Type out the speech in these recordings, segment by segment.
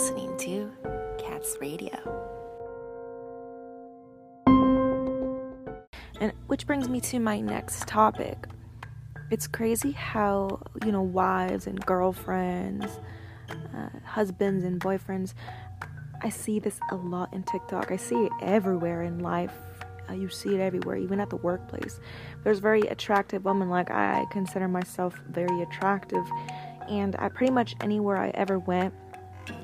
listening to Katz Radio. And which brings me to my next topic. It's crazy how, you know, wives and girlfriends, uh, husbands and boyfriends, I see this a lot in TikTok. I see it everywhere in life. Uh, you see it everywhere, even at the workplace. There's very attractive women, like I consider myself very attractive, and I pretty much anywhere I ever went,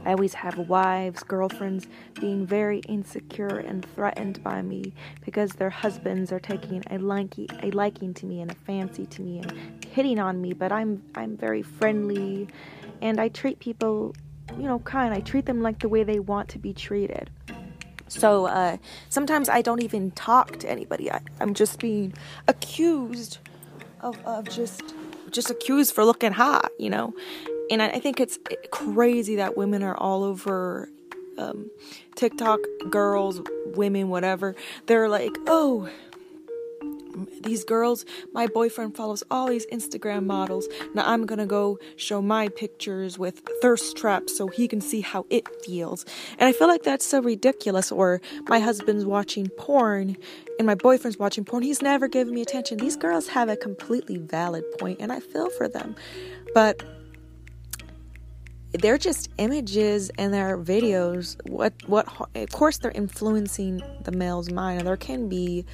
I always have wives, girlfriends being very insecure and threatened by me because their husbands are taking a liking, a liking to me and a fancy to me and hitting on me. But I'm I'm very friendly, and I treat people, you know, kind. I treat them like the way they want to be treated. So uh, sometimes I don't even talk to anybody. I, I'm just being accused of, of just just accused for looking hot, you know and I think it's crazy that women are all over um, TikTok, girls, women, whatever. They're like, oh, these girls, my boyfriend follows all these Instagram models. Now I'm gonna go show my pictures with thirst traps so he can see how it feels. And I feel like that's so ridiculous. Or my husband's watching porn and my boyfriend's watching porn. He's never giving me attention. These girls have a completely valid point and I feel for them. But they're just images and their videos. What what of course they're influencing the male's mind. And there can be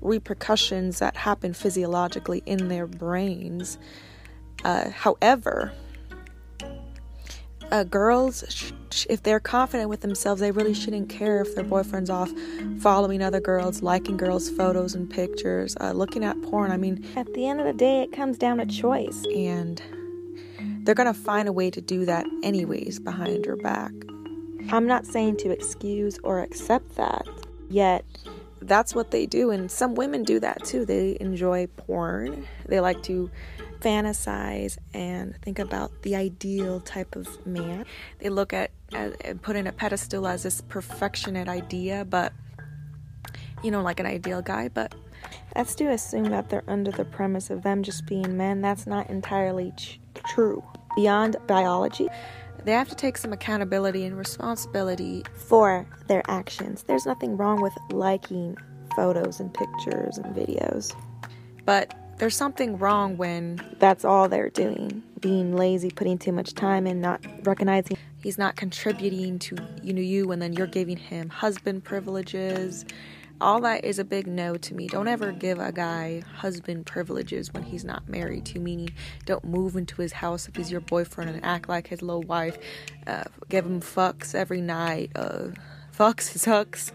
repercussions that happen physiologically in their brains. Uh, however uh, girls sh- if they're confident with themselves they really shouldn't care if their boyfriend's off following other girls liking girls photos and pictures uh, looking at porn. I mean at the end of the day it comes down to choice. and they're going to find a way to do that anyways behind your back. I'm not saying to excuse or accept that, yet that's what they do. And some women do that too. They enjoy porn, they like to fantasize and think about the ideal type of man. They look at and put in a pedestal as this perfectionate idea, but you know, like an ideal guy, but that's to assume that they're under the premise of them just being men. That's not entirely ch- true beyond biology, they have to take some accountability and responsibility for their actions. There's nothing wrong with liking photos and pictures and videos. But there's something wrong when that's all they're doing being lazy putting too much time in not recognizing he's not contributing to you know you and then you're giving him husband privileges all that is a big no to me. Don't ever give a guy husband privileges when he's not married to, meaning don't move into his house if he's your boyfriend and act like his little wife. Uh, give him fucks every night. Uh, fucks his hucks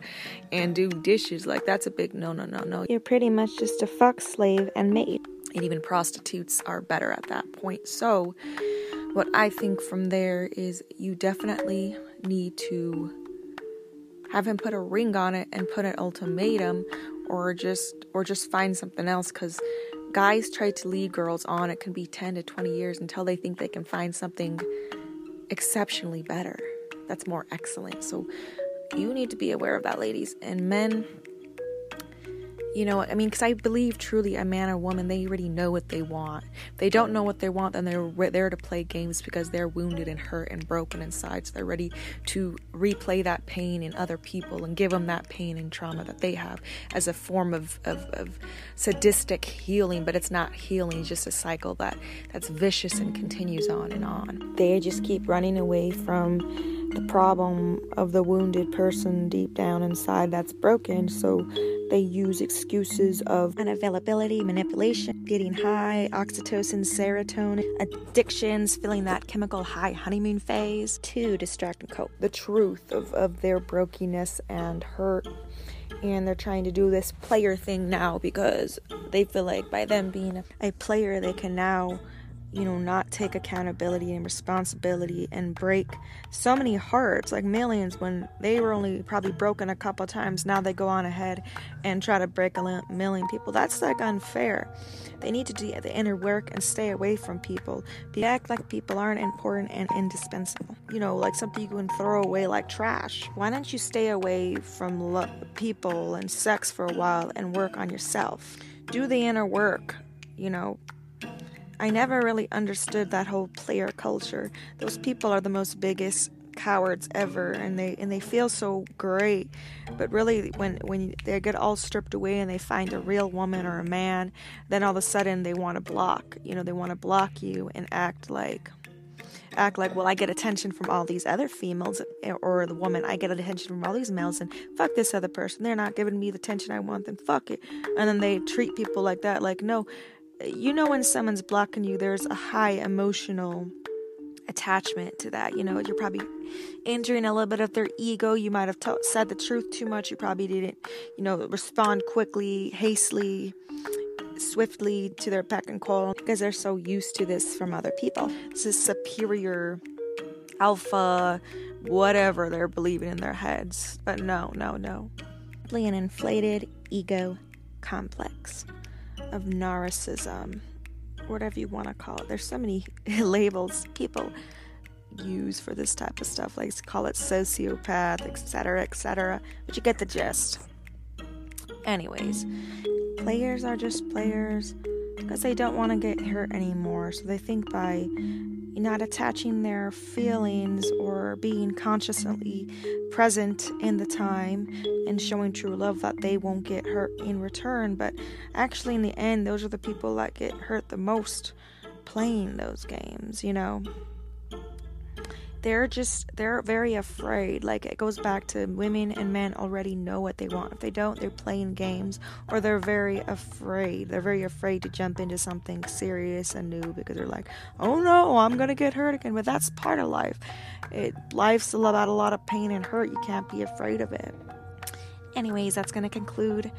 and do dishes. Like, that's a big no, no, no, no. You're pretty much just a fuck slave and maid. And even prostitutes are better at that point. So, what I think from there is you definitely need to have him put a ring on it and put an ultimatum or just or just find something else cuz guys try to lead girls on. It can be 10 to 20 years until they think they can find something exceptionally better that's more excellent. So you need to be aware of that ladies. And men you know, I mean, because I believe truly a man or woman, they already know what they want. If they don't know what they want, then they're there to play games because they're wounded and hurt and broken inside. So they're ready to replay that pain in other people and give them that pain and trauma that they have as a form of, of, of sadistic healing. But it's not healing, it's just a cycle that, that's vicious and continues on and on. They just keep running away from the problem of the wounded person deep down inside that's broken. So they use excuses of unavailability, manipulation, getting high, oxytocin, serotonin, addictions, feeling that chemical high honeymoon phase to distract and cope. The truth of, of their brokenness and hurt. And they're trying to do this player thing now because they feel like by them being a, a player, they can now you know, not take accountability and responsibility and break so many hearts, like millions, when they were only probably broken a couple times. Now they go on ahead and try to break a million people. That's like unfair. They need to do the inner work and stay away from people. They act like people aren't important and indispensable. You know, like something you can throw away like trash. Why don't you stay away from lo- people and sex for a while and work on yourself? Do the inner work. You know, I never really understood that whole player culture. Those people are the most biggest cowards ever and they and they feel so great. But really when when they get all stripped away and they find a real woman or a man then all of a sudden they want to block you know they want to block you and act like act like well i get attention from all these other females eh, or the woman i get attention from all these males and fuck this other person. They're not giving me the attention i want then fuck it. And then they treat people like that like no you know when someone's blocking you there's a high emotional attachment to that. You know, you're probably injuring a little bit of their ego. You might have t- said the truth too much. You probably didn't, you know, respond quickly, hastily, swiftly to their beck and call because they're so used to this from other people. This is superior alpha, whatever they're believing in their heads. But no, no, no. An inflated ego complex of narcissism whatever you want to call it. There's so many labels people use for this type of stuff, like call it sociopath, etc., etc. But you get the gist. Anyways, players are just players because they don't want to get hurt anymore. So they think by not attaching their feelings or being consciously present in the time and showing true love that they won't get hurt in return. But actually, in the end, those are the people that get hurt the most playing those games, you know? They're just they're very afraid. Like it goes back to women and men already know what they want. If they don't they're playing games or they're very afraid. They're very afraid to jump into something serious and new because they're like oh no i'm gonna get hurt again. But that's part of life. It life's about a lot of pain and hurt. You can't be afraid of it. Anyways that's gonna conclude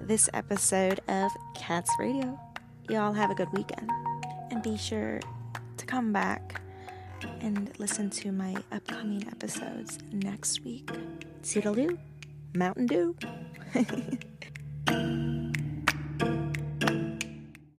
this episode of Katz radio. Y'all have a good weekend and be sure to come back and listen to my upcoming episodes next week. Toodaloo, Mountain Dew.